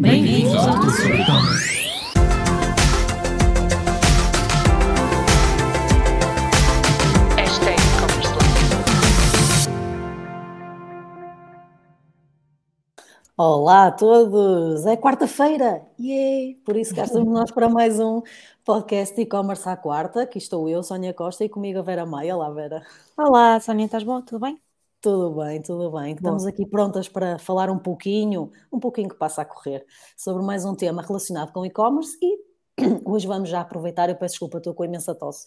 Bem-vindos ao E-Commerce. Olá a todos! É quarta-feira! Yay! Por isso cá estamos nós para mais um podcast de e-commerce à quarta. Aqui estou eu, Sónia Costa, e comigo a Vera Maia. Olá, Vera. Olá, Sónia, estás bom? Tudo bem? Tudo bem, tudo bem. Estamos aqui prontas para falar um pouquinho, um pouquinho que passa a correr, sobre mais um tema relacionado com e-commerce e hoje vamos já aproveitar, eu peço desculpa, estou com imensa tosse.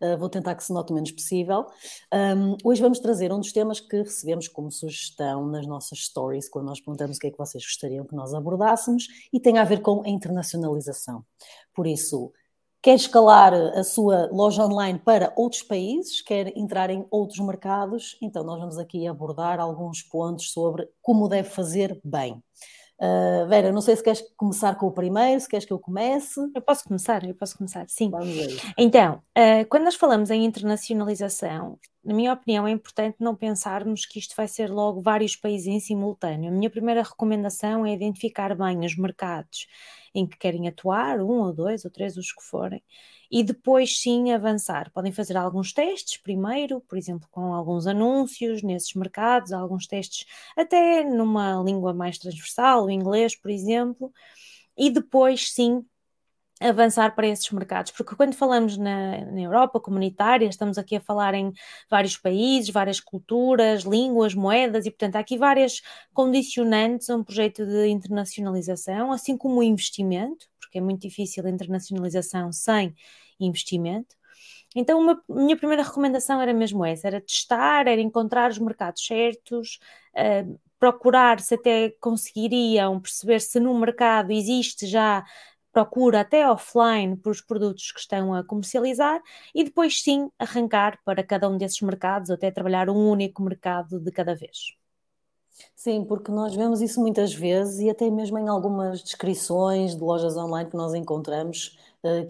Uh, vou tentar que se note o menos possível. Um, hoje vamos trazer um dos temas que recebemos como sugestão nas nossas stories, quando nós perguntamos o que é que vocês gostariam que nós abordássemos, e tem a ver com a internacionalização. Por isso, quer escalar a sua loja online para outros países, quer entrar em outros mercados, então nós vamos aqui abordar alguns pontos sobre como deve fazer bem. Uh, Vera, não sei se queres começar com o primeiro, se queres que eu comece. Eu posso começar, eu posso começar, sim. Então, uh, quando nós falamos em internacionalização, na minha opinião, é importante não pensarmos que isto vai ser logo vários países em simultâneo. A minha primeira recomendação é identificar bem os mercados em que querem atuar, um ou dois ou três, os que forem, e depois sim avançar. Podem fazer alguns testes primeiro, por exemplo, com alguns anúncios nesses mercados, alguns testes até numa língua mais transversal, o inglês, por exemplo, e depois sim avançar para esses mercados, porque quando falamos na, na, Europa comunitária, estamos aqui a falar em vários países, várias culturas, línguas, moedas, e portanto há aqui várias condicionantes a um projeto de internacionalização, assim como o investimento, porque é muito difícil a internacionalização sem investimento. Então, uma, minha primeira recomendação era mesmo essa: era testar, era encontrar os mercados certos, uh, procurar se até conseguiriam perceber se no mercado existe já procura até offline por os produtos que estão a comercializar e depois sim arrancar para cada um desses mercados, até trabalhar um único mercado de cada vez. Sim, porque nós vemos isso muitas vezes e até mesmo em algumas descrições de lojas online que nós encontramos,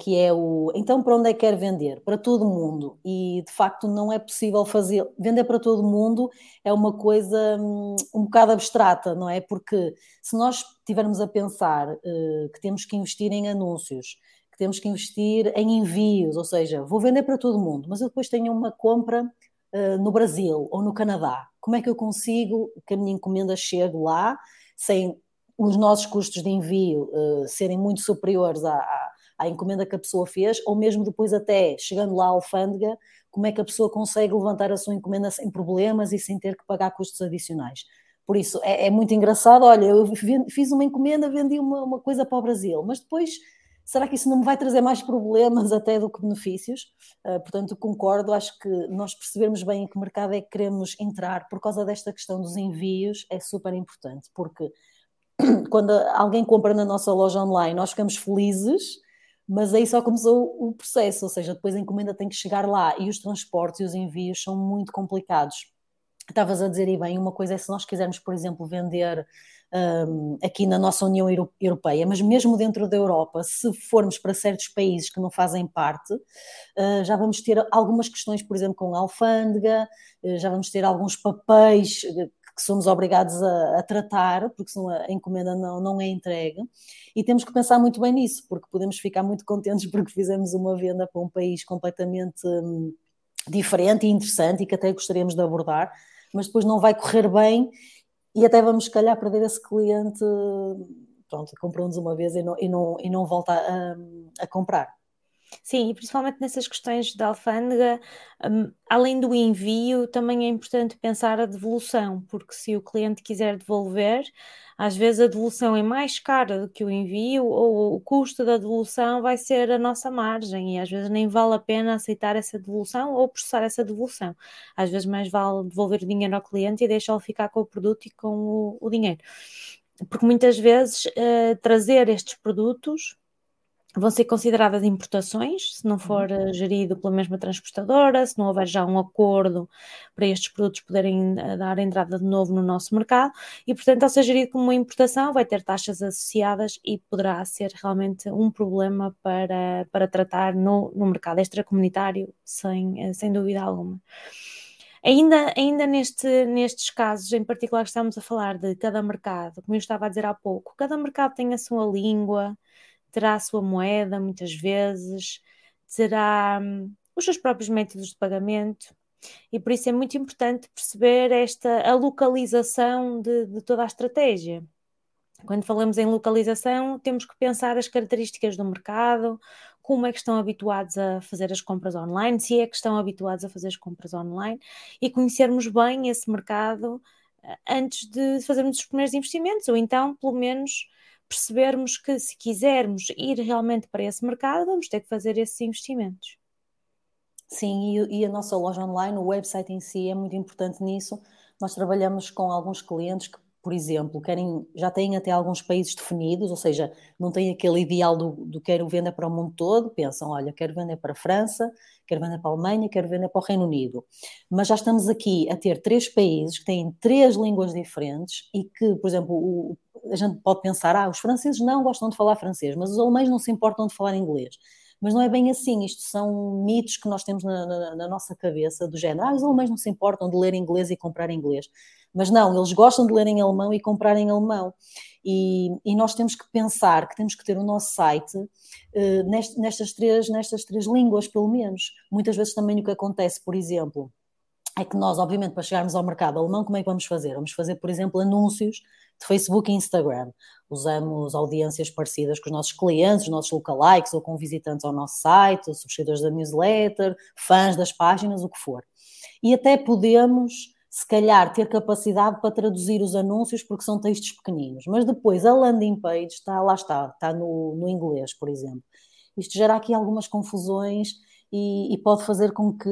que é o então para onde é que quer vender? Para todo mundo. E de facto não é possível fazer. Vender para todo mundo é uma coisa hum, um bocado abstrata, não é? Porque se nós tivermos a pensar uh, que temos que investir em anúncios, que temos que investir em envios, ou seja, vou vender para todo mundo, mas eu depois tenho uma compra uh, no Brasil ou no Canadá. Como é que eu consigo que a minha encomenda chegue lá sem os nossos custos de envio uh, serem muito superiores à, à à encomenda que a pessoa fez, ou mesmo depois até chegando lá à alfândega, como é que a pessoa consegue levantar a sua encomenda sem problemas e sem ter que pagar custos adicionais. Por isso, é, é muito engraçado, olha, eu fiz uma encomenda, vendi uma, uma coisa para o Brasil, mas depois será que isso não me vai trazer mais problemas até do que benefícios? Uh, portanto, concordo, acho que nós percebermos bem em que mercado é que queremos entrar por causa desta questão dos envios é super importante, porque quando alguém compra na nossa loja online, nós ficamos felizes mas aí só começou o processo, ou seja, depois a encomenda tem que chegar lá e os transportes e os envios são muito complicados. Estavas a dizer, e bem, uma coisa é se nós quisermos, por exemplo, vender um, aqui na nossa União Europeia, mas mesmo dentro da Europa, se formos para certos países que não fazem parte, uh, já vamos ter algumas questões, por exemplo, com a alfândega, uh, já vamos ter alguns papéis que somos obrigados a, a, tratar, porque senão a encomenda não, não é entregue, e temos que pensar muito bem nisso, porque podemos ficar muito contentes porque fizemos uma venda para um país completamente hum, diferente e interessante e que até gostaríamos de abordar, mas depois não vai correr bem e até vamos, se calhar, perder esse cliente, pronto, comprou-nos uma vez e não, e não, e não volta a, a comprar. Sim, e principalmente nessas questões da alfândega, um, além do envio, também é importante pensar a devolução, porque se o cliente quiser devolver, às vezes a devolução é mais cara do que o envio, ou o custo da devolução vai ser a nossa margem, e às vezes nem vale a pena aceitar essa devolução ou processar essa devolução. Às vezes mais vale devolver o dinheiro ao cliente e deixá-lo ficar com o produto e com o, o dinheiro. Porque muitas vezes uh, trazer estes produtos vão ser consideradas importações, se não for uhum. gerido pela mesma transportadora, se não houver já um acordo para estes produtos poderem eh, dar entrada de novo no nosso mercado, e portanto, ao ser gerido como uma importação, vai ter taxas associadas e poderá ser realmente um problema para, para tratar no, no mercado extracomunitário, sem, eh, sem dúvida alguma. Ainda, ainda neste, nestes casos em particular que estamos a falar de cada mercado, como eu estava a dizer há pouco, cada mercado tem a sua língua, terá a sua moeda muitas vezes, terá hum, os seus próprios métodos de pagamento e por isso é muito importante perceber esta a localização de, de toda a estratégia. Quando falamos em localização, temos que pensar as características do mercado, como é que estão habituados a fazer as compras online, se é que estão habituados a fazer as compras online e conhecermos bem esse mercado eh, antes de fazermos os primeiros investimentos, ou então, pelo menos, percebermos que se quisermos ir realmente para esse mercado, vamos ter que fazer esses investimentos. Sim, e, e, a nossa loja online, o website em si é muito importante nisso. Nós trabalhamos com alguns clientes que por exemplo, querem, já têm até alguns países definidos, ou seja, não têm aquele ideal do, do quero vender para o mundo todo, pensam, olha, quero vender para a França, quero vender para a Alemanha, quero vender para o Reino Unido. Mas já estamos aqui a ter três países que têm três línguas diferentes e que, por exemplo, o, a gente pode pensar, ah, os franceses não gostam de falar francês, mas os alemães não se importam de falar inglês. Mas não é bem assim, isto são mitos que nós temos na, na, na nossa cabeça, do género, ah, os alemães não se importam de ler inglês e comprar inglês. Mas não, eles gostam de ler em alemão e comprar em alemão. E, e nós temos que pensar que temos que ter o nosso site nest, nestas, três, nestas três línguas, pelo menos. Muitas vezes também o que acontece, por exemplo, é que nós, obviamente, para chegarmos ao mercado alemão, como é que vamos fazer? Vamos fazer, por exemplo, anúncios de Facebook e Instagram. Usamos audiências parecidas com os nossos clientes, os nossos lookalikes, ou com visitantes ao nosso site, subscritores da newsletter, fãs das páginas, o que for. E até podemos, se calhar, ter capacidade para traduzir os anúncios, porque são textos pequeninos. Mas depois a landing page está, lá está, está no, no inglês, por exemplo. Isto gera aqui algumas confusões e, e, pode fazer com que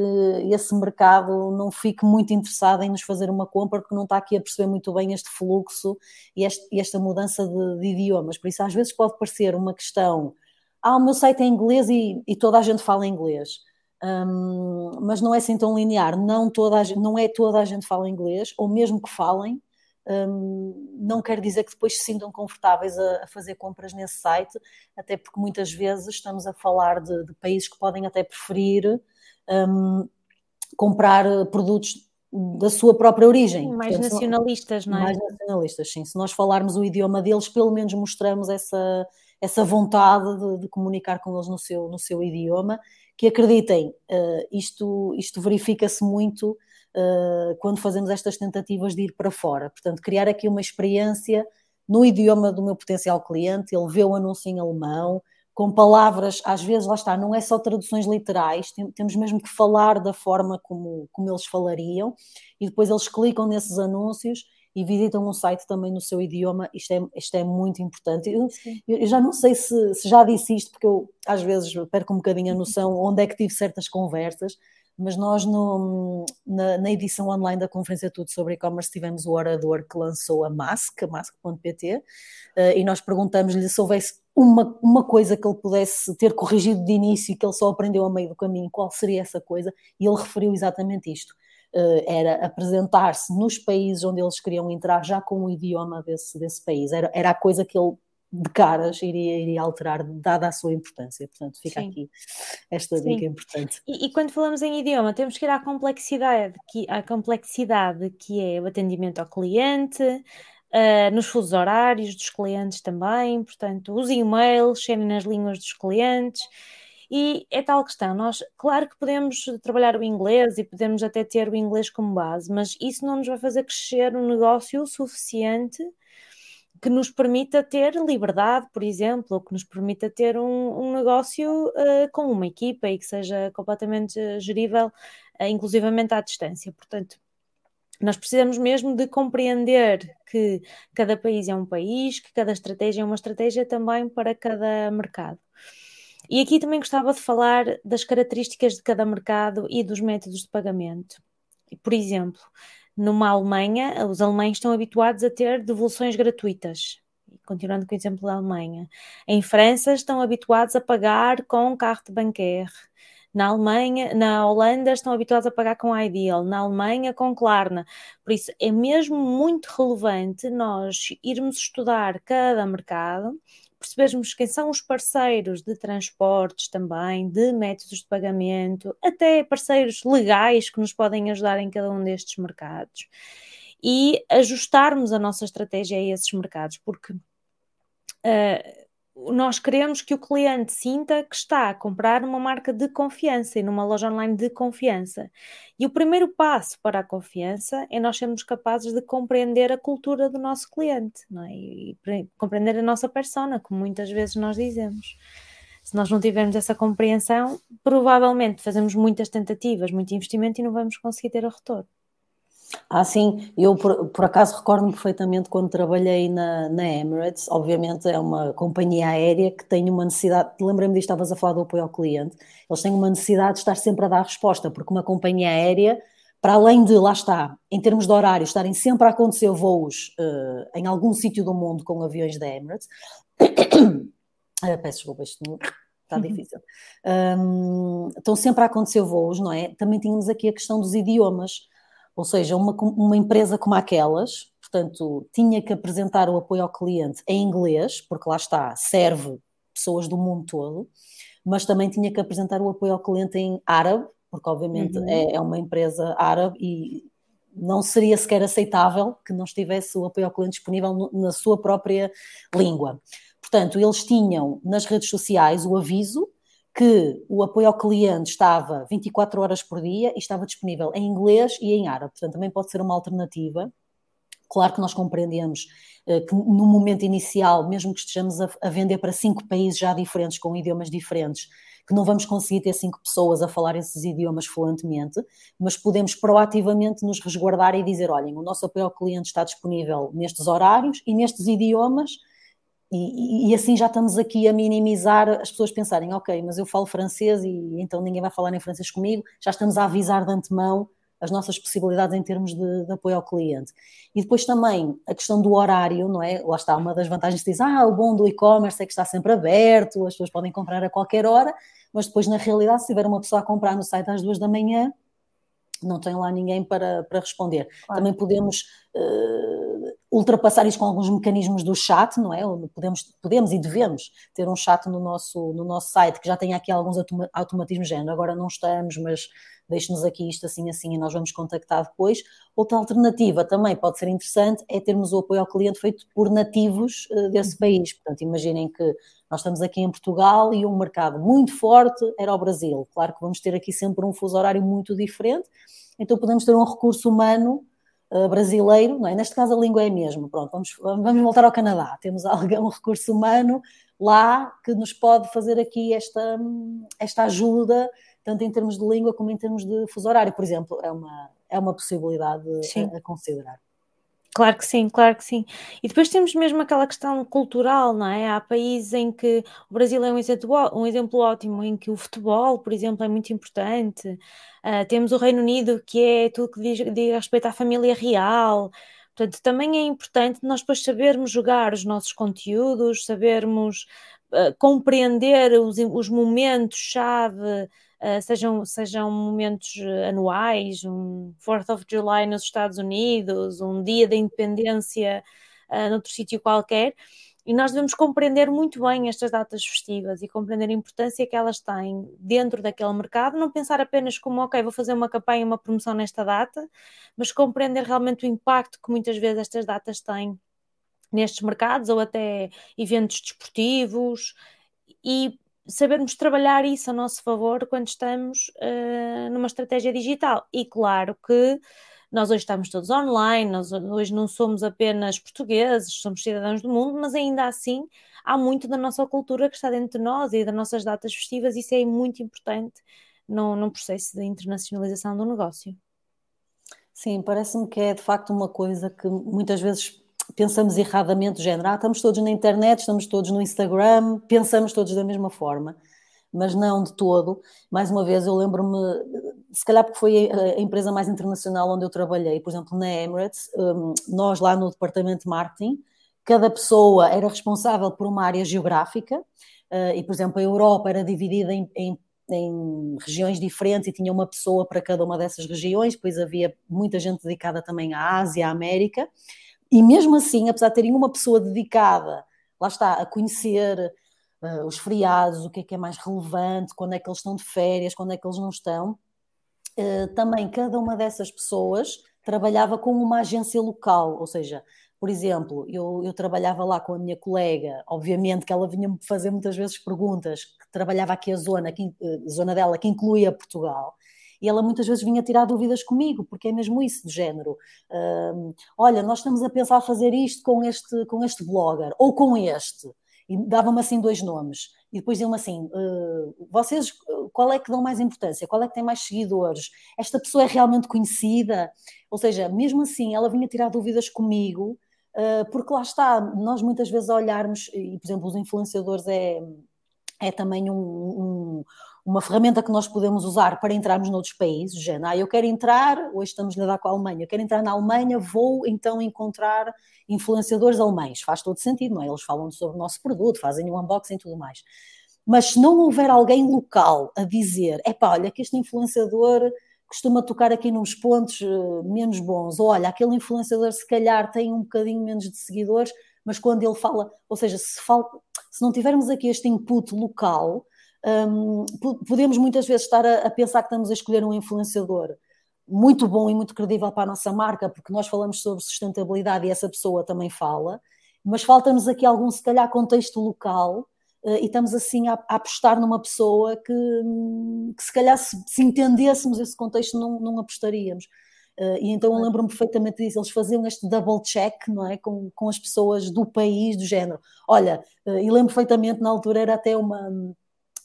esse mercado não fique muito interessado em nos fazer uma compra, porque não está aqui a perceber muito bem este fluxo e, este, e esta mudança de, de, idiomas. Por isso, às vezes, pode parecer uma questão: ah, o meu site é inglês e, e toda a gente fala inglês. Um, mas não é assim tão linear, não, toda a, não é toda a gente fala inglês, ou mesmo que falem, um, não quer dizer que depois se sintam confortáveis a, a, fazer compras nesse site, até porque muitas vezes estamos a falar de, de países que podem até preferir um, comprar produtos da sua própria origem. Mais Portanto, nacionalistas, não é? Mais nacionalistas, sim. Se nós falarmos o idioma deles, pelo menos mostramos essa, essa vontade de, de comunicar com eles no seu, no seu idioma, que acreditem, uh, isto, isto verifica-se muito uh, quando fazemos estas tentativas de ir para fora. Portanto, criar aqui uma experiência no idioma do meu potencial cliente, ele vê o anúncio em alemão, com palavras, às vezes, lá está, não é só traduções literais, tem, temos mesmo que falar da forma como, como eles falariam, e depois eles clicam nesses anúncios e visitam um site também no seu idioma, isto é, isto é muito importante. Eu, eu já não sei se, se, já disse isto, porque eu às vezes perco um bocadinho a noção onde é que tive certas conversas, mas nós no, na, na, edição online da Conferência Tudo sobre E-Commerce tivemos o orador que lançou a Mask, Mask.pt, eh, e nós perguntamos-lhe se houvesse uma, uma coisa que ele pudesse ter corrigido de início e que ele só aprendeu a meio do caminho, qual seria essa coisa, e ele referiu exatamente isto. Uh, era apresentar-se nos países onde eles queriam entrar já com o idioma desse, desse país. Era, era a coisa que ele de caras iria, iria alterar, dada a sua importância. Portanto, fica Sim. aqui esta Sim. dica importante. E, e, quando falamos em idioma, temos que ir à complexidade, que, à complexidade que é o atendimento ao cliente, uh, nos fusos horários dos clientes também, portanto, os e-mails serem nas línguas dos clientes. E é tal questão, nós, claro que podemos trabalhar o inglês e podemos até ter o inglês como base, mas isso não nos vai fazer crescer um negócio o suficiente que nos permita ter liberdade, por exemplo, ou que nos permita ter um, um negócio uh, com uma equipa e que seja completamente gerível, uh, inclusivamente à distância. Portanto, nós precisamos mesmo de compreender que cada país é um país, que cada estratégia é uma estratégia também para cada mercado. E aqui também gostava de falar das características de cada mercado e dos métodos de pagamento. Por exemplo, numa Alemanha, os alemães estão habituados a ter devoluções gratuitas. Continuando com o exemplo da Alemanha. Em França, estão habituados a pagar com carro de banquer. Na Alemanha, na Holanda estão habituados a pagar com Ideal, na Alemanha com Klarna. Por isso é mesmo muito relevante nós irmos estudar cada mercado, percebermos quem são os parceiros de transportes também, de métodos de pagamento, até parceiros legais que nos podem ajudar em cada um destes mercados. E ajustarmos a nossa estratégia a esses mercados, porque uh, nós queremos que o cliente sinta que está a comprar numa marca de confiança e numa loja online de confiança. E o primeiro passo para a confiança é nós sermos capazes de compreender a cultura do nosso cliente é? e compreender a nossa persona, como muitas vezes nós dizemos. Se nós não tivermos essa compreensão, provavelmente fazemos muitas tentativas, muito investimento e não vamos conseguir ter o retorno. Ah, sim, eu por, por acaso recordo-me perfeitamente quando trabalhei na, na, Emirates, obviamente é uma companhia aérea que tem uma necessidade, lembrei-me disto, estavas a falar do apoio ao cliente, eles têm uma necessidade de estar sempre a dar resposta, porque uma companhia aérea, para além de, lá está, em termos de horário, estarem sempre a acontecer voos uh, em algum sítio do mundo com aviões da Emirates, uh, peço desculpa, isto não, está uhum. difícil, um, estão sempre a acontecer voos, não é? Também tínhamos aqui a questão dos idiomas, ou seja, uma, uma empresa como aquelas, portanto, tinha que apresentar o apoio ao cliente em inglês, porque lá está, serve pessoas do mundo todo, mas também tinha que apresentar o apoio ao cliente em árabe, porque obviamente uhum. é, é, uma empresa árabe e não seria sequer aceitável que não estivesse o apoio ao cliente disponível no, na sua própria língua. Portanto, eles tinham nas redes sociais o aviso que o apoio ao cliente estava 24 horas por dia e estava disponível em inglês e em árabe. Portanto, também pode ser uma alternativa. Claro que nós compreendemos uh, que no momento inicial, mesmo que estejamos a, a, vender para cinco países já diferentes, com idiomas diferentes, que não vamos conseguir ter cinco pessoas a falar esses idiomas fluentemente, mas podemos proativamente nos resguardar e dizer: olhem, o nosso apoio ao cliente está disponível nestes horários e nestes idiomas e, e, assim já estamos aqui a minimizar as pessoas pensarem, ok, mas eu falo francês e então ninguém vai falar em francês comigo, já estamos a avisar de antemão as nossas possibilidades em termos de, de apoio ao cliente. E depois também a questão do horário, não é? Lá está, uma das vantagens que diz, ah, o bom do e-commerce é que está sempre aberto, as pessoas podem comprar a qualquer hora, mas depois na realidade se tiver uma pessoa a comprar no site às duas da manhã, não tem lá ninguém para, para responder. Claro. Também podemos uh, ultrapassar isto com alguns mecanismos do chat, não é? Podemos, podemos e devemos ter um chat no nosso, no nosso site que já tem aqui alguns automatismos género. Agora não estamos, mas deixe-nos aqui isto assim, assim e nós vamos contactar depois. Outra alternativa também pode ser interessante é termos o apoio ao cliente feito por nativos uh, desse uhum. país. Portanto, imaginem que nós estamos aqui em Portugal e um mercado muito forte era o Brasil. Claro que vamos ter aqui sempre um fuso horário muito diferente, então podemos ter um recurso humano brasileiro, não é? neste caso a língua é a mesma. Pronto, vamos, vamos voltar ao Canadá. Temos algum recurso humano lá que nos pode fazer aqui esta, esta ajuda, tanto em termos de língua como em termos de fuso horário, por exemplo, é uma, é uma possibilidade a, a considerar. Claro que sim, claro que sim. E depois temos mesmo aquela questão cultural, não é? Há países em que o Brasil é um exemplo, um exemplo ótimo, em que o futebol, por exemplo, é muito importante. Uh, temos o Reino Unido, que é tudo que diz, diz respeito à família real. Portanto, também é importante nós depois sabermos jogar os nossos conteúdos, sabermos uh, compreender os, os momentos-chave uh, sejam, sejam momentos eh, anuais, um 4th of July nos Estados Unidos, um dia da independência uh, noutro sítio qualquer, e nós devemos compreender muito bem estas datas festivas e compreender a importância que elas têm dentro daquele mercado, não pensar apenas como, ok, vou fazer uma campanha, uma promoção nesta data, mas compreender realmente o impacto que muitas vezes estas datas têm nestes mercados ou até eventos desportivos e sabermos trabalhar isso a nosso favor quando estamos uh, numa estratégia digital. E claro que nós hoje estamos todos online, nós hoje não somos apenas portugueses, somos cidadãos do mundo, mas ainda assim há muito da nossa cultura que está dentro de nós e das nossas datas festivas, isso é muito importante no, no processo de internacionalização do negócio. Sim, parece-me que é de facto uma coisa que muitas vezes pensamos erradamente do género, ah, estamos todos na internet, estamos todos no Instagram, pensamos todos da mesma forma, mas não de todo. Mais uma vez, eu lembro-me, se calhar porque foi a empresa mais internacional onde eu trabalhei, por exemplo, na Emirates, hum, nós lá no departamento de marketing, cada pessoa era responsável por uma área geográfica, eh, e por exemplo, a Europa era dividida em, em em regiões diferentes e tinha uma pessoa para cada uma dessas regiões, depois havia muita gente dedicada também à Ásia, à América, e mesmo assim, apesar de terem uma pessoa dedicada, lá está, a conhecer uh, os feriados, o que é que é mais relevante, quando é que eles estão de férias, quando é que eles não estão, uh, também cada uma dessas pessoas trabalhava com uma agência local, ou seja, por exemplo, eu, eu, trabalhava lá com a minha colega, obviamente que ela vinha-me fazer muitas vezes perguntas, que trabalhava aqui a zona, aqui, a eh, zona dela, que incluía Portugal, e ela muitas vezes vinha tirar dúvidas comigo, porque é mesmo isso, de género. Uh, olha, nós estamos a pensar fazer isto com este, com este blogger, ou com este, e dava-me assim dois nomes. E depois diziam-me assim: uh, vocês, qual é que dão mais importância? Qual é que tem mais seguidores? Esta pessoa é realmente conhecida? Ou seja, mesmo assim, ela vinha tirar dúvidas comigo ah, porque lá está, nós muitas vezes olharmos, e por exemplo, os influenciadores é, é também um, um, uma ferramenta que nós podemos usar para entrarmos noutros países, já, ah, eu quero entrar, hoje estamos a lidar com a Alemanha, eu quero entrar na Alemanha, vou então encontrar influenciadores alemães, faz todo sentido, não é? Eles falam sobre o nosso produto, fazem um unboxing e tudo mais. Mas se não houver alguém local a dizer, é pá, olha que este influenciador costuma tocar aqui nos pontos uh, menos bons. Ou olha, aquele influenciador se calhar tem um bocadinho menos de seguidores, mas quando ele fala, ou seja, se, se não tivermos aqui este input local, um, podemos muitas vezes estar a, a, pensar que estamos a escolher um influenciador muito bom e muito credível para a nossa marca, porque nós falamos sobre sustentabilidade e essa pessoa também fala, mas falta-nos aqui algum, se calhar, contexto local eh, e estamos assim a, a, apostar numa pessoa que, que se calhar se, se entendêssemos esse contexto não, não apostaríamos. Uh, e então eu lembro-me perfeitamente disso, eles faziam este double check não é? com, com as pessoas do país, do género. Olha, uh, e lembro perfeitamente, na altura era até uma,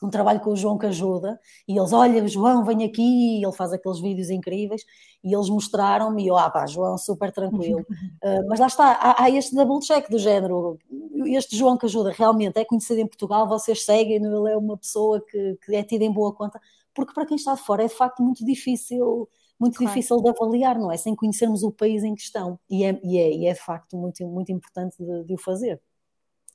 um trabalho com o João que ajuda, e eles, olha, João, vem aqui, e ele faz aqueles vídeos incríveis, e eles mostraram-me, e eu, ah pá, João, super tranquilo. uh, mas lá está, há, há, este double check do género, este João que ajuda realmente é conhecido em Portugal, vocês seguem, ele é uma pessoa que, que é tida em boa conta, porque para quem está de fora é de facto muito difícil muito claro. difícil de avaliar, não é? Sem conhecermos o país em questão. E é, e é, e é de facto muito, muito importante de, de o fazer.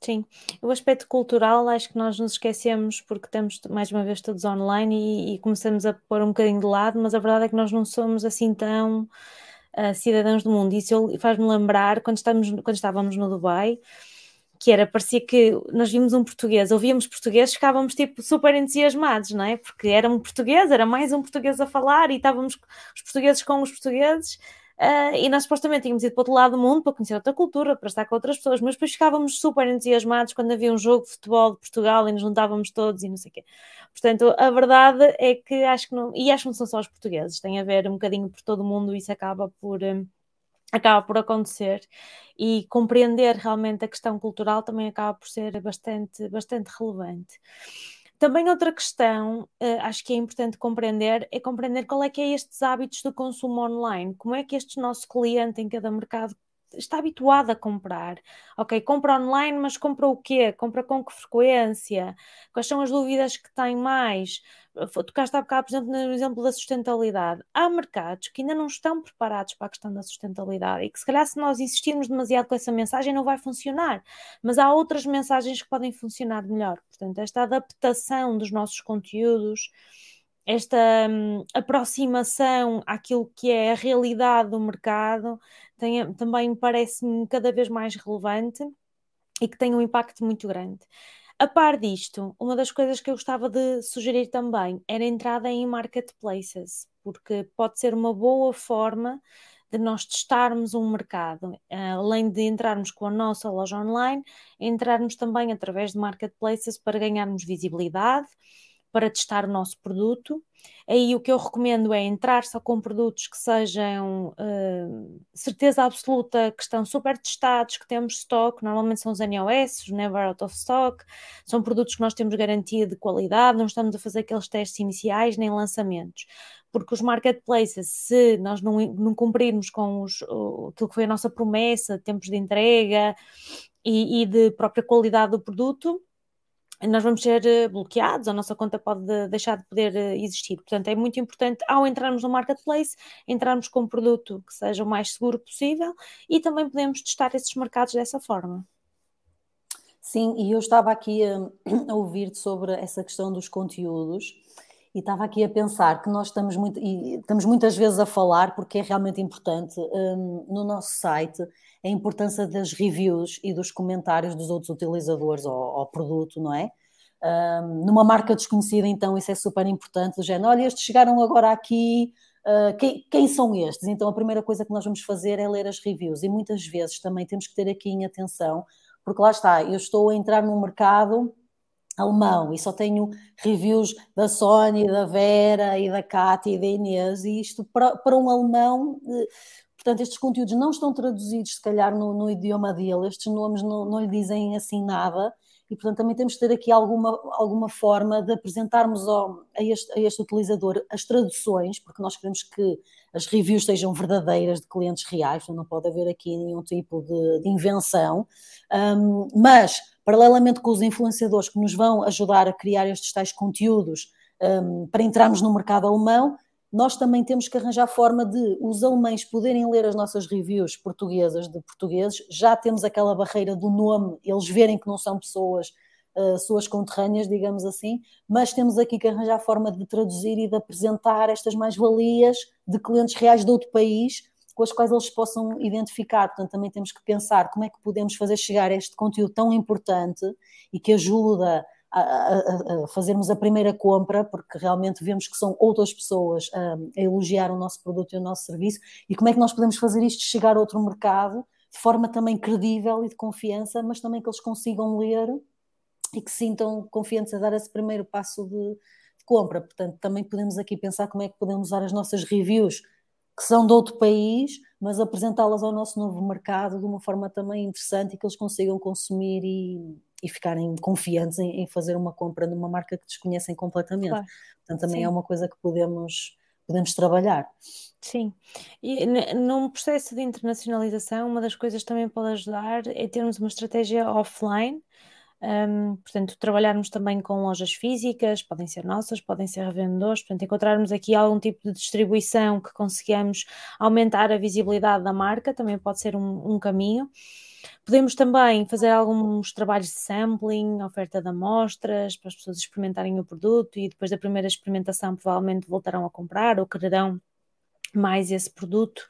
Sim, o aspecto cultural acho que nós nos esquecemos porque estamos mais uma vez todos online e, e começamos a pôr um bocadinho de lado, mas a verdade é que nós não somos assim tão uh, cidadãos do mundo. Isso faz-me lembrar quando, estamos, quando estávamos no Dubai, que era, parecia que nós vimos um português, ouvíamos português, ficávamos tipo super entusiasmados, não é? Porque era um português, era mais um português a falar e estávamos os portugueses com os portugueses Uh, e nós supostamente tínhamos ido para outro lado do mundo para conhecer outra cultura, para estar com outras pessoas, mas depois ficávamos super entusiasmados quando havia um jogo de futebol de Portugal e nos juntávamos todos e não sei o quê. Portanto, a verdade é que acho que não, e acho que não são só os portugueses, tem a ver um bocadinho por todo o mundo isso acaba por. Um, acaba por acontecer e compreender realmente a questão cultural também acaba por ser bastante, bastante relevante. Também outra questão, uh, acho que é importante compreender, é compreender qual é que é estes hábitos de consumo online, como é que este nosso cliente em cada mercado está habituado a comprar. Ok, compra online, mas compra o quê? Compra com que frequência? Quais são as dúvidas que tem mais? Tocaste há bocado, por exemplo, no exemplo da sustentabilidade. Há mercados que ainda não estão preparados para a questão da sustentabilidade e que, se calhar, se nós insistirmos demasiado com essa mensagem, não vai funcionar. Mas há outras mensagens que podem funcionar melhor. Portanto, esta adaptação dos nossos conteúdos esta hum, aproximação àquilo que é a realidade do mercado tem, também parece-me cada vez mais relevante e que tem um impacto muito grande. A par disto, uma das coisas que eu gostava de sugerir também era a entrada em marketplaces, porque pode ser uma boa forma de nós testarmos um mercado, além de entrarmos com a nossa loja online, entrarmos também através de marketplaces para ganharmos visibilidade para testar o nosso produto. Aí o que eu recomendo é entrar só com produtos que sejam uh, certeza absoluta, que estão super testados, que temos stock, normalmente são os NOS, os Never Out of Stock, são produtos que nós temos garantia de qualidade, não estamos a fazer aqueles testes iniciais nem lançamentos. Porque os marketplaces, se nós não, não cumprirmos com os, aquilo que foi a nossa promessa, tempos de entrega e, e de própria qualidade do produto, nós vamos ser eh, bloqueados, a nossa conta pode deixar de poder eh, existir. Portanto, é muito importante, ao entrarmos no marketplace, entrarmos com um produto que seja o mais seguro possível e também podemos testar esses mercados dessa forma. Sim, e eu estava aqui a, a ouvir-te sobre essa questão dos conteúdos e estava aqui a pensar que nós estamos, muito, estamos muitas vezes a falar, porque é realmente importante, um, no nosso site, a importância das reviews e dos comentários dos outros utilizadores ao, ao produto, não é? Um, numa marca desconhecida, então, isso é super importante, do género, olha, estes chegaram agora aqui, uh, quem, quem, são estes? Então, a primeira coisa que nós vamos fazer é ler as reviews, e muitas vezes também temos que ter aqui em atenção, porque lá está, eu estou a entrar num mercado alemão e só tenho reviews da Sónia, da Vera e da Cátia e da Inês, e isto para, para um alemão, eh, portanto, estes conteúdos não estão traduzidos, se calhar, no, no idioma dele, estes nomes não, não lhe dizem assim nada, e portanto também temos que ter aqui alguma, alguma forma de apresentarmos ao, a, este, a, este, utilizador as traduções, porque nós queremos que as reviews sejam verdadeiras de clientes reais, não pode haver aqui nenhum tipo de, de invenção, um, mas paralelamente com os influenciadores que nos vão ajudar a criar estes tais conteúdos um, para entrarmos no mercado alemão, nós também temos que arranjar forma de os alemães poderem ler as nossas reviews portuguesas de portugueses, já temos aquela barreira do nome, eles verem que não são pessoas uh, suas conterrâneas, digamos assim, mas temos aqui que arranjar forma de traduzir e de apresentar estas mais-valias de clientes reais de outro país com as quais eles possam identificar. Portanto, também temos que pensar como é que podemos fazer chegar este conteúdo tão importante e que ajuda a, a, a, fazermos a primeira compra, porque realmente vemos que são outras pessoas a, a, elogiar o nosso produto e o nosso serviço, e como é que nós podemos fazer isto chegar a outro mercado de forma também credível e de confiança, mas também que eles consigam ler e que sintam confiança a dar esse primeiro passo de, de compra. Portanto, também podemos aqui pensar como é que podemos usar as nossas reviews que são de outro país, mas apresentá-las ao nosso novo mercado de uma forma também interessante e que eles consigam consumir e, e ficarem confiantes em, em, fazer uma compra numa marca que desconhecem completamente. Claro. Portanto, também é Sim. é uma coisa que podemos, podemos trabalhar. Sim, e num processo de internacionalização, uma das coisas que também pode ajudar é termos uma estratégia offline um, portanto, trabalharmos também com lojas físicas, podem ser nossas, podem ser revendedores, portanto, encontrarmos aqui algum tipo de distribuição que consigamos aumentar a visibilidade da marca, também pode ser um, um caminho. Podemos também fazer alguns trabalhos de sampling, oferta de amostras, para as pessoas experimentarem o produto e depois da primeira experimentação provavelmente voltarão a comprar ou quererão mais esse produto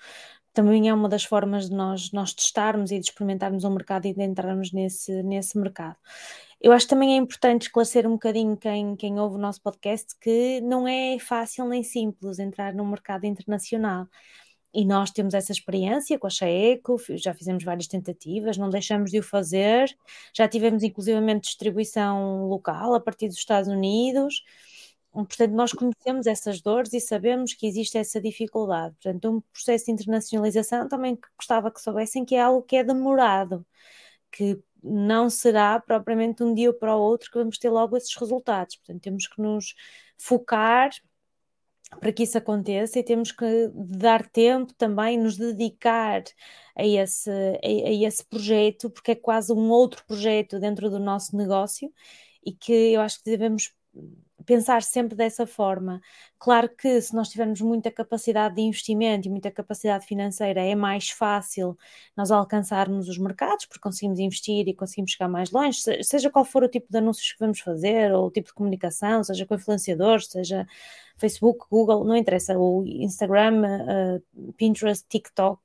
também é uma das formas de nós, nós testarmos e de experimentarmos o mercado e de entrarmos nesse, nesse mercado. Eu acho que também é importante esclarecer um bocadinho quem, quem ouve o nosso podcast que não é fácil nem simples entrar no mercado internacional. E nós temos essa experiência com a Chaeco, já fizemos várias tentativas, não deixamos de o fazer, já tivemos inclusivamente distribuição local a partir dos Estados Unidos, Portanto, nós conhecemos essas dores e sabemos que existe essa dificuldade. Portanto, um processo de internacionalização também gostava que soubessem que é algo que é demorado, que não será propriamente um dia para o outro que vamos ter logo esses resultados. Portanto, temos que nos focar para que isso aconteça e temos que dar tempo também, nos dedicar a esse, a, a esse projeto, porque é quase um outro projeto dentro do nosso negócio e que eu acho que devemos pensar sempre dessa forma. Claro que se nós tivermos muita capacidade de investimento e muita capacidade financeira, é mais fácil nós alcançarmos os mercados, porque conseguimos investir e conseguimos chegar mais longe, seja qual for o tipo de anúncios que vamos fazer, ou o tipo de comunicação, seja com influenciadores, seja Facebook, Google, não interessa, o Instagram, uh, Pinterest, TikTok,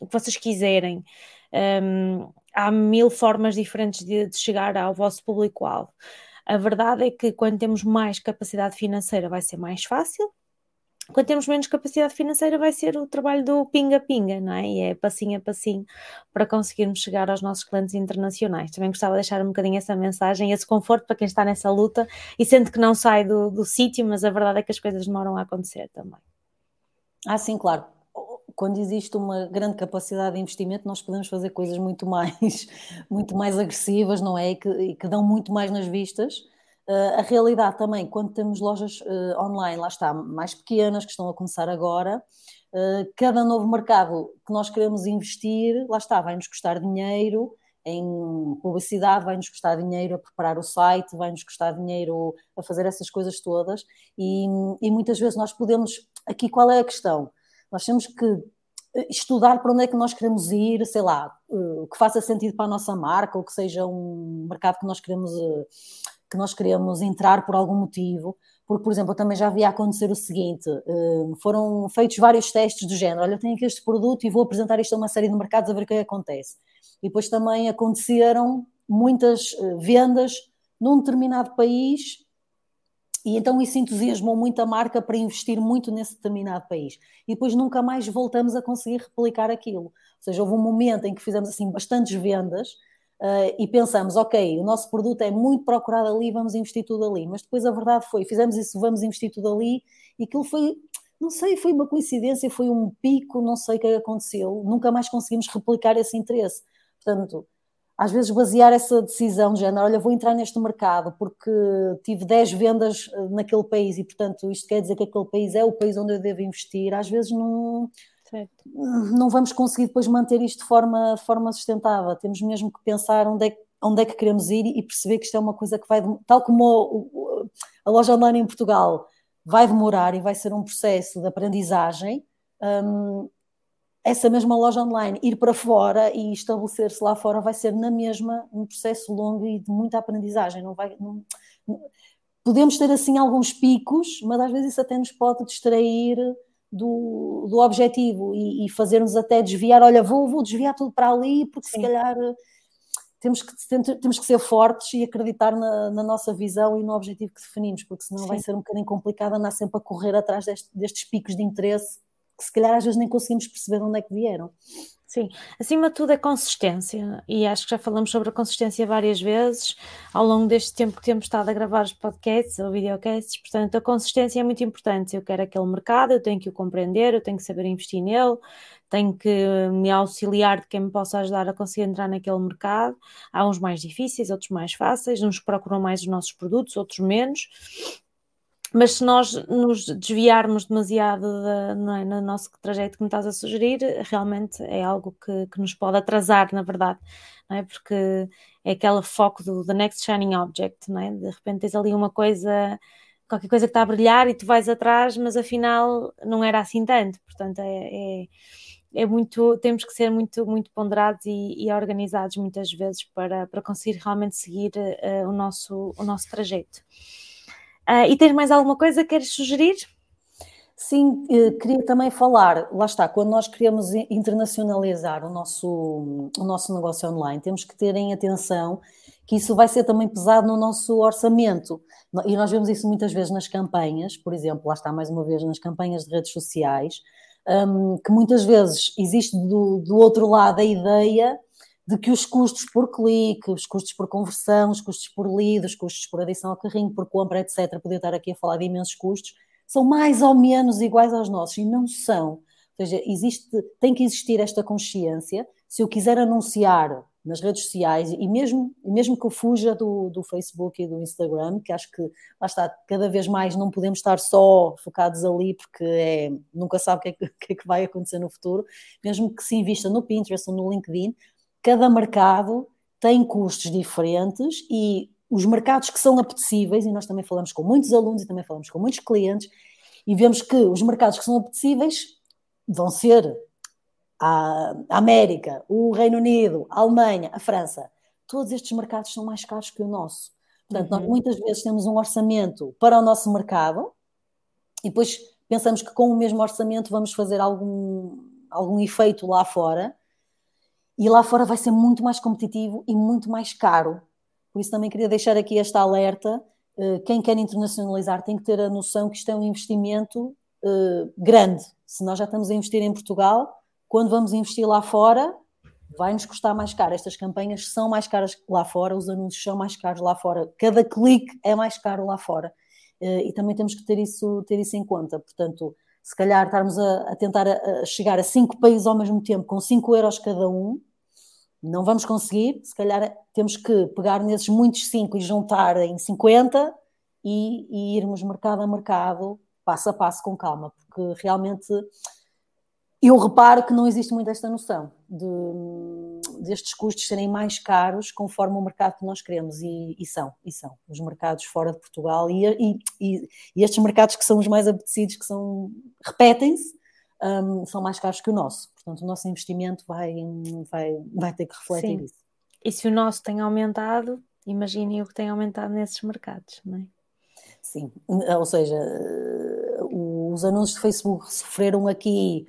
o que vocês quiserem. Um, há mil formas diferentes de, de chegar ao vosso público-alvo. A verdade é que quando temos mais capacidade financeira vai ser mais fácil, quando temos menos capacidade financeira vai ser o trabalho do pinga-pinga, não é? E é passinho a passinho para conseguirmos chegar aos nossos clientes internacionais. Também gostava de deixar um bocadinho essa mensagem, esse conforto para quem está nessa luta e sente que não sai do, do sítio, mas a verdade é que as coisas demoram a acontecer também. Ah, sim, claro quando existe uma grande capacidade de investimento, nós podemos fazer coisas muito mais, muito mais agressivas, não é? E que, e que dão muito mais nas vistas. Uh, a realidade também, quando temos lojas uh, online, lá está, mais pequenas, que estão a começar agora, uh, cada novo mercado que nós queremos investir, lá está, vai-nos custar dinheiro em publicidade, vai-nos custar dinheiro a preparar o site, vai-nos custar dinheiro a fazer essas coisas todas, e, e muitas vezes nós podemos. Aqui qual é a questão? Nós temos que eh, estudar para onde é que nós queremos ir, sei lá, eh, que faça sentido para a nossa marca ou que seja um mercado que nós queremos, eh, que nós queremos entrar por algum motivo, porque, por exemplo, eu também já vi acontecer o seguinte: foram feitos vários testes do género, olha, eu tenho aqui este produto e vou apresentar isto a uma série de mercados a ver o que, é acontece. E depois também aconteceram muitas vendas num determinado país e então isso entusiasmou muito a marca para investir muito nesse determinado país. E depois nunca mais voltamos a conseguir replicar aquilo. Ou seja, houve um momento em que fizemos assim bastantes vendas uh, e pensamos, ok, o nosso produto é muito procurado ali, vamos investir tudo ali. Mas depois a verdade foi, fizemos isso, vamos investir tudo ali e aquilo foi, não sei, foi uma coincidência, foi um pico, não sei o que aconteceu. Nunca mais conseguimos replicar esse interesse. Portanto, às vezes basear essa decisão de género, olha, vou entrar neste mercado porque tive 10 vendas eh, naquele país e, portanto, isto quer dizer que aquele país é o país onde eu devo investir, às vezes não, não vamos conseguir depois manter isto de forma, de forma sustentável. Temos mesmo que pensar onde é, que, onde é que queremos ir e perceber que isto é uma coisa que vai, tal como a loja online em Portugal vai demorar e vai ser um processo de aprendizagem, um, essa mesma loja online ir para fora e estabelecer-se lá fora vai ser na mesma um processo longo e de muita aprendizagem. Não vai, não, podemos ter assim alguns picos, mas às vezes isso até nos pode distrair do, do objetivo e, e fazer-nos até desviar. Olha, vou, vou desviar tudo para ali porque Sim. se calhar temos que, temos que ser fortes e acreditar na, na, nossa visão e no objetivo que definimos, porque senão Sim. vai ser um bocadinho complicado andar sempre a correr atrás deste, destes picos de interesse que se calhar às vezes nem conseguimos perceber de onde é que vieram. Sim, acima de tudo é consistência, e acho que já falamos sobre a consistência várias vezes ao longo deste tempo que temos estado a gravar os podcasts ou videocasts, portanto a consistência é muito importante. Eu quero aquele mercado, eu tenho que o compreender, eu tenho que saber investir nele, tenho que me auxiliar de quem me possa ajudar a conseguir entrar naquele mercado. Há uns mais difíceis, outros mais fáceis, uns procuram mais os nossos produtos, outros menos mas se nós nos desviarmos demasiado é, no nosso trajeto que me estás a sugerir, realmente é algo que, que nos pode atrasar, na verdade, não é? porque é aquele foco do The Next Shining Object, não é? de repente tens ali uma coisa, qualquer coisa que está a brilhar e tu vais atrás, mas afinal não era assim tanto, portanto é, é é muito, temos que ser muito, muito ponderados e, e organizados muitas vezes para, para conseguir realmente seguir uh, o, nosso, o nosso trajeto. Uh, e tens mais alguma coisa que queres sugerir? Sim, eh, queria também falar, lá está, quando nós queremos internacionalizar o nosso, o nosso negócio online, temos que ter em atenção que isso vai ser também pesado no nosso orçamento. E nós vemos isso muitas vezes nas campanhas, por exemplo, lá está mais uma vez nas campanhas de redes sociais, um, que muitas vezes existe do, do outro lado a ideia de que os custos por clique, os custos por conversão, os custos por lead, os custos por adição ao carrinho, por compra, etc., poder estar aqui a falar de imensos custos, são mais ou menos iguais aos nossos e não são. Ou seja, existe, tem que existir esta consciência. Se eu quiser anunciar nas redes sociais e mesmo, mesmo que eu fuja do, do Facebook e do Instagram, que acho que lá está, cada vez mais não podemos estar só focados ali porque é, nunca sabe o que, é que, que, é que vai acontecer no futuro, mesmo que se invista no Pinterest ou no LinkedIn, cada mercado tem custos diferentes e os mercados que são apetecíveis, e nós também falamos com muitos alunos e também falamos com muitos clientes, e vemos que os mercados que são apetecíveis vão ser a América, o Reino Unido, a Alemanha, a França. Todos estes mercados são mais caros que o nosso. Portanto, uhum. nós muitas vezes temos um orçamento para o nosso mercado e depois pensamos que com o mesmo orçamento vamos fazer algum, algum efeito lá fora e lá fora vai ser muito mais competitivo e muito mais caro. Por isso também queria deixar aqui esta alerta. Eh, quem quer internacionalizar tem que ter a noção que isto é um investimento eh, grande. Se nós já estamos a investir em Portugal, quando vamos investir lá fora, vai nos custar mais caro. Estas campanhas são mais caras lá fora, os anúncios são mais caros lá fora, cada clique é mais caro lá fora. Eh, e também temos que ter isso, ter isso em conta. Portanto, se calhar estarmos a, a tentar a, a chegar a cinco países ao mesmo tempo com 5 euros cada um, não vamos conseguir, se calhar temos que pegar nesses muitos 5 e juntar em 50 e, e irmos mercado a mercado, passo a passo, com calma, porque realmente eu reparo que não existe muito esta noção de, destes custos serem mais caros conforme o mercado que nós queremos, e, e são, e são, os mercados fora de Portugal e, e, e, estes mercados que são os mais apetecidos, que são, repetem-se, um, são mais caros que o nosso. Portanto, o nosso investimento vai, vai, vai ter que refletir Sim. isso. E se o nosso tem aumentado, imagine o que tem aumentado nesses mercados, não é? Sim, ou seja, os anúncios de Facebook sofreram aqui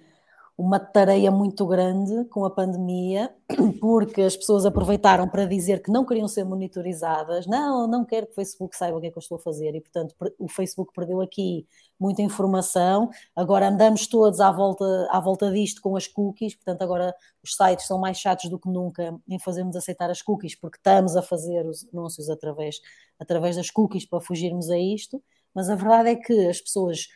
uma tareia muito grande com a pandemia, porque as pessoas aproveitaram para dizer que não queriam ser monitorizadas. Não, não quero que o Facebook saiba o que é que eu estou a fazer. E, portanto, o Facebook perdeu aqui muita informação. Agora andamos todos à volta, à volta disto com as cookies. Portanto, agora os sites são mais chatos do que nunca em fazermos aceitar as cookies, porque estamos a fazer os anúncios através, através das cookies para fugirmos a isto. Mas a verdade é que as pessoas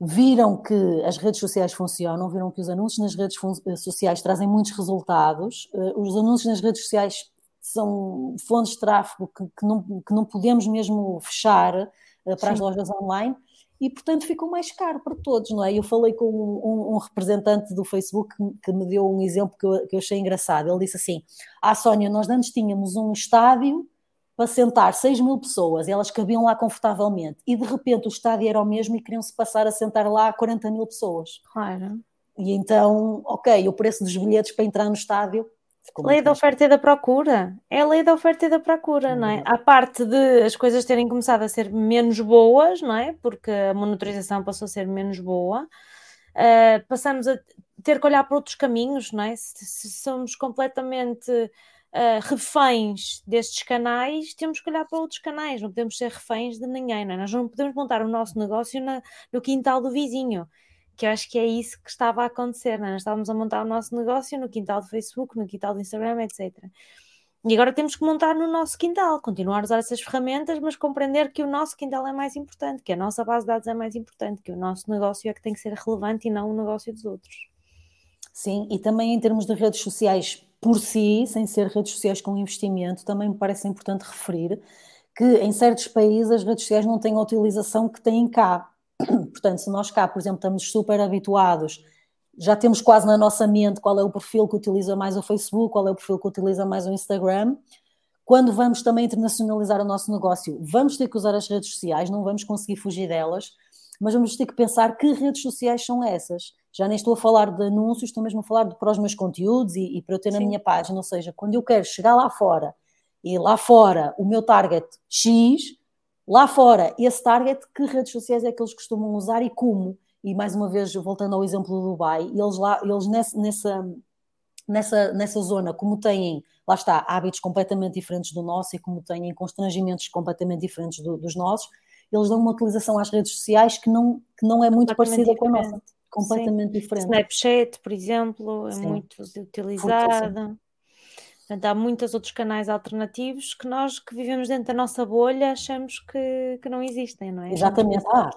viram que as redes sociais funcionam, viram que os anúncios nas redes eh, sociais trazem muitos resultados, eh, os anúncios nas redes sociais são fontes de tráfego que, que, não, que não podemos mesmo fechar eh, para Sim. as lojas online e, portanto, ficou mais caro para todos, não é? Eu falei com um, um representante do Facebook que, que, me deu um exemplo que eu, que eu achei engraçado. Ele disse assim: Ah, Sónia, nós antes tínhamos um estádio para sentar 6 mil pessoas, e elas cabiam lá confortavelmente, e de repente o estádio era o mesmo e queriam-se passar a sentar lá 40 mil pessoas. Claro. E então, ok, o preço dos bilhetes para entrar no estádio Lei da oferta e da procura. É a lei da oferta e da procura, não é? A parte de as coisas terem começado a ser menos boas, não é? Porque a monitorização passou a ser menos boa. Uh, passamos a ter que olhar para outros caminhos, não é? Se, se somos completamente uh, reféns destes canais, temos que olhar para outros canais, não podemos ser reféns de ninguém, não é? Nós não podemos montar o nosso negócio na, no quintal do vizinho, que eu acho que é isso que estava a acontecer, não é? Nós estávamos a montar o nosso negócio no quintal do Facebook, no quintal do Instagram, etc. E agora temos que montar no nosso quintal, continuar a usar essas ferramentas, mas compreender que o nosso quintal é mais importante, que a nossa base de dados é mais importante, que o nosso negócio é que tem que ser relevante e não o negócio dos outros. Sim, e também em termos de redes sociais por si, sem ser redes sociais com investimento, também me parece importante referir que em certos países as redes sociais não têm a utilização que têm cá. Portanto, se nós cá, por exemplo, estamos super habituados, já temos quase na nossa mente qual é o perfil que utiliza mais o Facebook, qual é o perfil que utiliza mais o Instagram. Quando vamos também internacionalizar o nosso negócio, vamos ter que usar as redes sociais, não vamos conseguir fugir delas, mas vamos ter que pensar que redes sociais são essas já nem estou a falar de anúncios, estou mesmo a falar de, para os meus conteúdos e, e para eu ter Sim. na minha página, ou seja, quando eu quero chegar lá fora e lá fora o meu target X, lá fora esse target, que redes sociais é que eles costumam usar e como? E mais uma vez, voltando ao exemplo do Dubai, eles lá, eles nessa, nessa, nessa zona, como têm, lá está, hábitos completamente diferentes do nosso e como têm constrangimentos completamente diferentes do, dos nossos, eles dão uma utilização às redes sociais que não, que não é muito parecida com a nossa completamente Sim. diferente. Snapchat, por exemplo, é Sim. muito utilizada. Portanto, há muitos outros canais alternativos que nós que vivemos dentro da nossa bolha achamos que, que não existem, não é? Exatamente. Ah,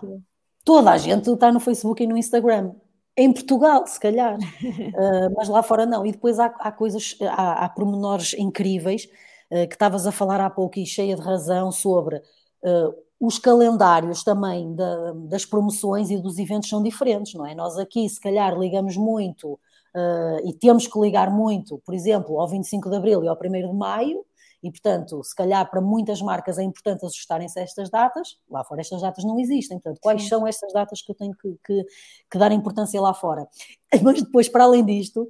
toda a gente está no Facebook e no Instagram. Em Portugal, se calhar, uh, mas lá fora não. E depois há, há coisas, há, há pormenores incríveis uh, que estavas a falar há pouco e cheia de razão sobre uh, os calendários também da, das promoções e dos eventos são diferentes, não é? Nós aqui, se calhar, ligamos muito uh, e temos que ligar muito, por exemplo, ao 25 de Abril e ao 1 de Maio, e, portanto, se calhar para muitas marcas é importante ajustarem-se a estas datas, lá fora estas datas não existem, portanto, quais Sim. são estas datas que eu tenho que, que, que dar importância lá fora? Mas depois, para além disto,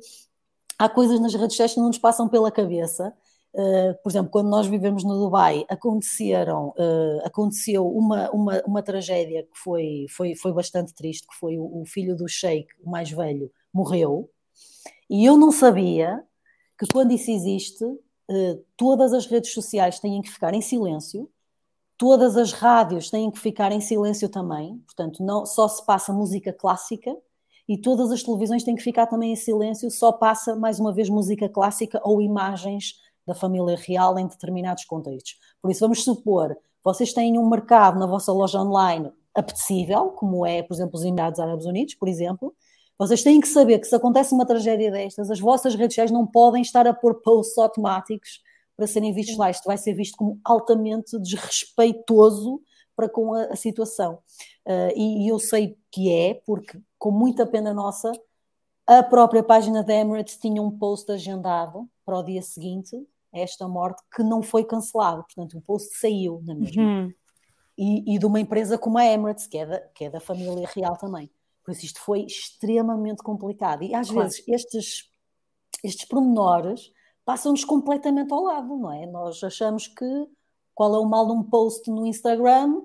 há coisas nas redes sociais que não nos passam pela cabeça, Uh, por exemplo, quando nós vivemos no Dubai, aconteceram, uh, aconteceu uma, uma, uma tragédia que foi, foi, foi bastante triste, que foi o, o filho do sheik, o mais velho, morreu, e eu não sabia que quando isso existe, uh, todas as redes sociais têm que ficar em silêncio, todas as rádios têm que ficar em silêncio também, portanto, não, só se passa música clássica, e todas as televisões têm que ficar também em silêncio, só passa mais uma vez música clássica ou imagens da família real em determinados contextos. Por isso, vamos supor, vocês têm um mercado na vossa loja online apetecível, como é, por exemplo, os Emirados Árabes Unidos, por exemplo, vocês têm que saber que se acontece uma tragédia destas, as vossas redes sociais não podem estar a pôr posts automáticos para serem vistos lá. Isto vai ser visto como altamente desrespeitoso para com a, a situação. Uh, e, e, eu sei que é, porque com muita pena nossa, a própria página da Emirates tinha um post agendado para o dia seguinte esta morte que não foi cancelado, portanto o post saiu na mesma. Uhum. E, e, de uma empresa como a Emirates, que é, da, que é da família real também. Por isso isto foi extremamente complicado. E às claro. vezes estes, estes pormenores passam-nos completamente ao lado, não é? Nós achamos que qual é o mal de um post no Instagram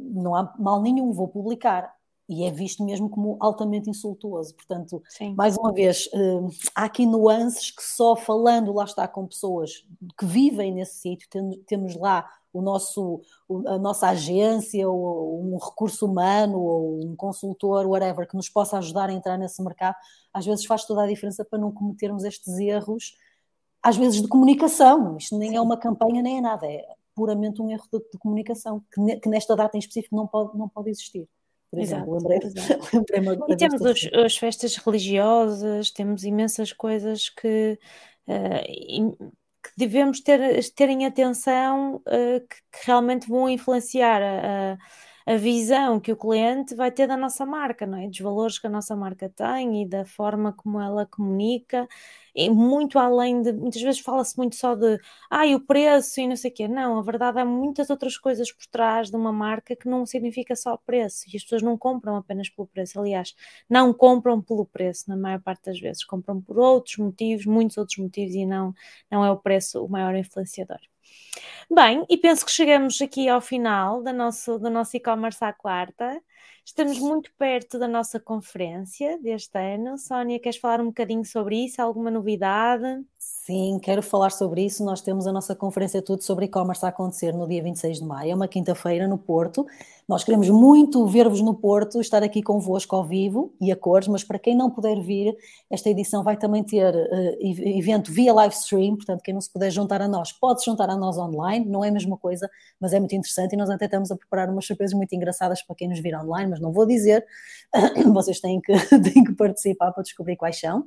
não há mal nenhum, vou publicar e é visto mesmo como altamente insultuoso. Portanto, Sim. mais uma vez, uh, há aqui nuances que só falando, lá está, com pessoas que vivem nesse sítio, temos lá o nosso, a nossa agência, ou um recurso humano, ou um consultor, whatever, que nos possa ajudar a entrar nesse mercado, às vezes faz toda a diferença para não cometermos estes erros, às vezes de comunicação. Isto nem é Sim. é uma campanha, nem é nada, é puramente um erro de, de comunicação, que, que, nesta data em específico não pode, não pode existir. Por exemplo, lembrei, lembrei agora. E temos os, as festas religiosas, temos imensas coisas que, uh, que devemos ter, ter em atenção uh, que, que, realmente vão influenciar a, a, visão que o cliente vai ter da nossa marca, não é? Dos valores que a nossa marca tem e da forma como ela comunica é muito além de. Muitas vezes fala-se muito só de ai, ah, o preço e não sei o quê. Não, a verdade há muitas outras coisas por trás de uma marca que não significa só preço. E as pessoas não compram apenas pelo preço. Aliás, não compram pelo preço, na maior parte das vezes. Compram por outros motivos, muitos outros motivos, e não, não é o preço o maior influenciador. Bem, e penso que chegamos aqui ao final do nosso, do nosso e-commerce à quarta. Estamos muito perto da nossa conferência deste ano. Sónia, queres falar um bocadinho sobre isso? Alguma novidade? Sim, quero falar sobre isso. Nós temos a nossa conferência Tudo sobre e-commerce a acontecer no dia 26 de maio, é uma quinta-feira no Porto. Nós queremos muito ver-vos no Porto, estar aqui convosco ao vivo e a cores, mas para quem não puder vir, esta edição vai também ter uh, evento via live stream, portanto, quem não se puder juntar a nós, pode se juntar a nós online, não é a mesma coisa, mas é muito interessante e nós até estamos a preparar umas surpresas muito engraçadas para quem nos vir online, mas não vou dizer, vocês têm que, têm que participar para descobrir quais são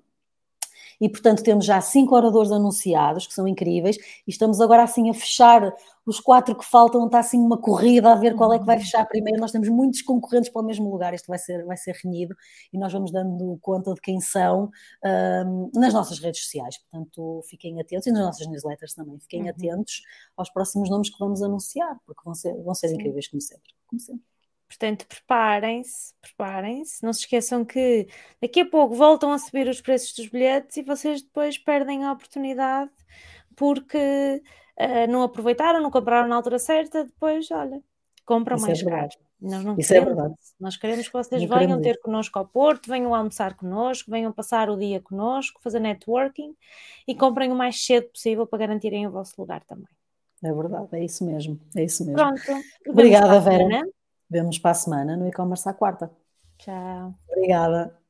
e, portanto, temos já cinco oradores anunciados, que são incríveis, e estamos agora assim a fechar os quatro que faltam, está assim uma corrida a ver qual é que vai uhum. fechar primeiro. Nós temos muitos concorrentes para o mesmo lugar, isto vai ser, vai ser renhido e nós vamos dando conta de quem são um, nas nossas redes sociais. Portanto, fiquem atentos e nas nossas newsletters também, fiquem uhum. atentos aos próximos nomes que vamos anunciar, porque vão ser, vão ser incríveis, como sempre. Como sempre. Portanto, preparem-se, preparem-se. Não se esqueçam que daqui a pouco voltam a subir os preços dos bilhetes e vocês depois perdem a oportunidade porque uh, não aproveitaram, não compraram na altura certa. Depois, olha, compram Isso é mais é caro. Nós não Isso é queremos. É verdade. Nós queremos que vocês não venham ter connosco ao Porto, venham almoçar connosco, venham passar o dia connosco, fazer networking e comprem o mais cedo possível para garantirem o vosso lugar também. É verdade, é isso mesmo. É isso mesmo. Pronto. Obrigada, Vera. Vemos para a semana no e-commerce à quarta. Tchau. Obrigada.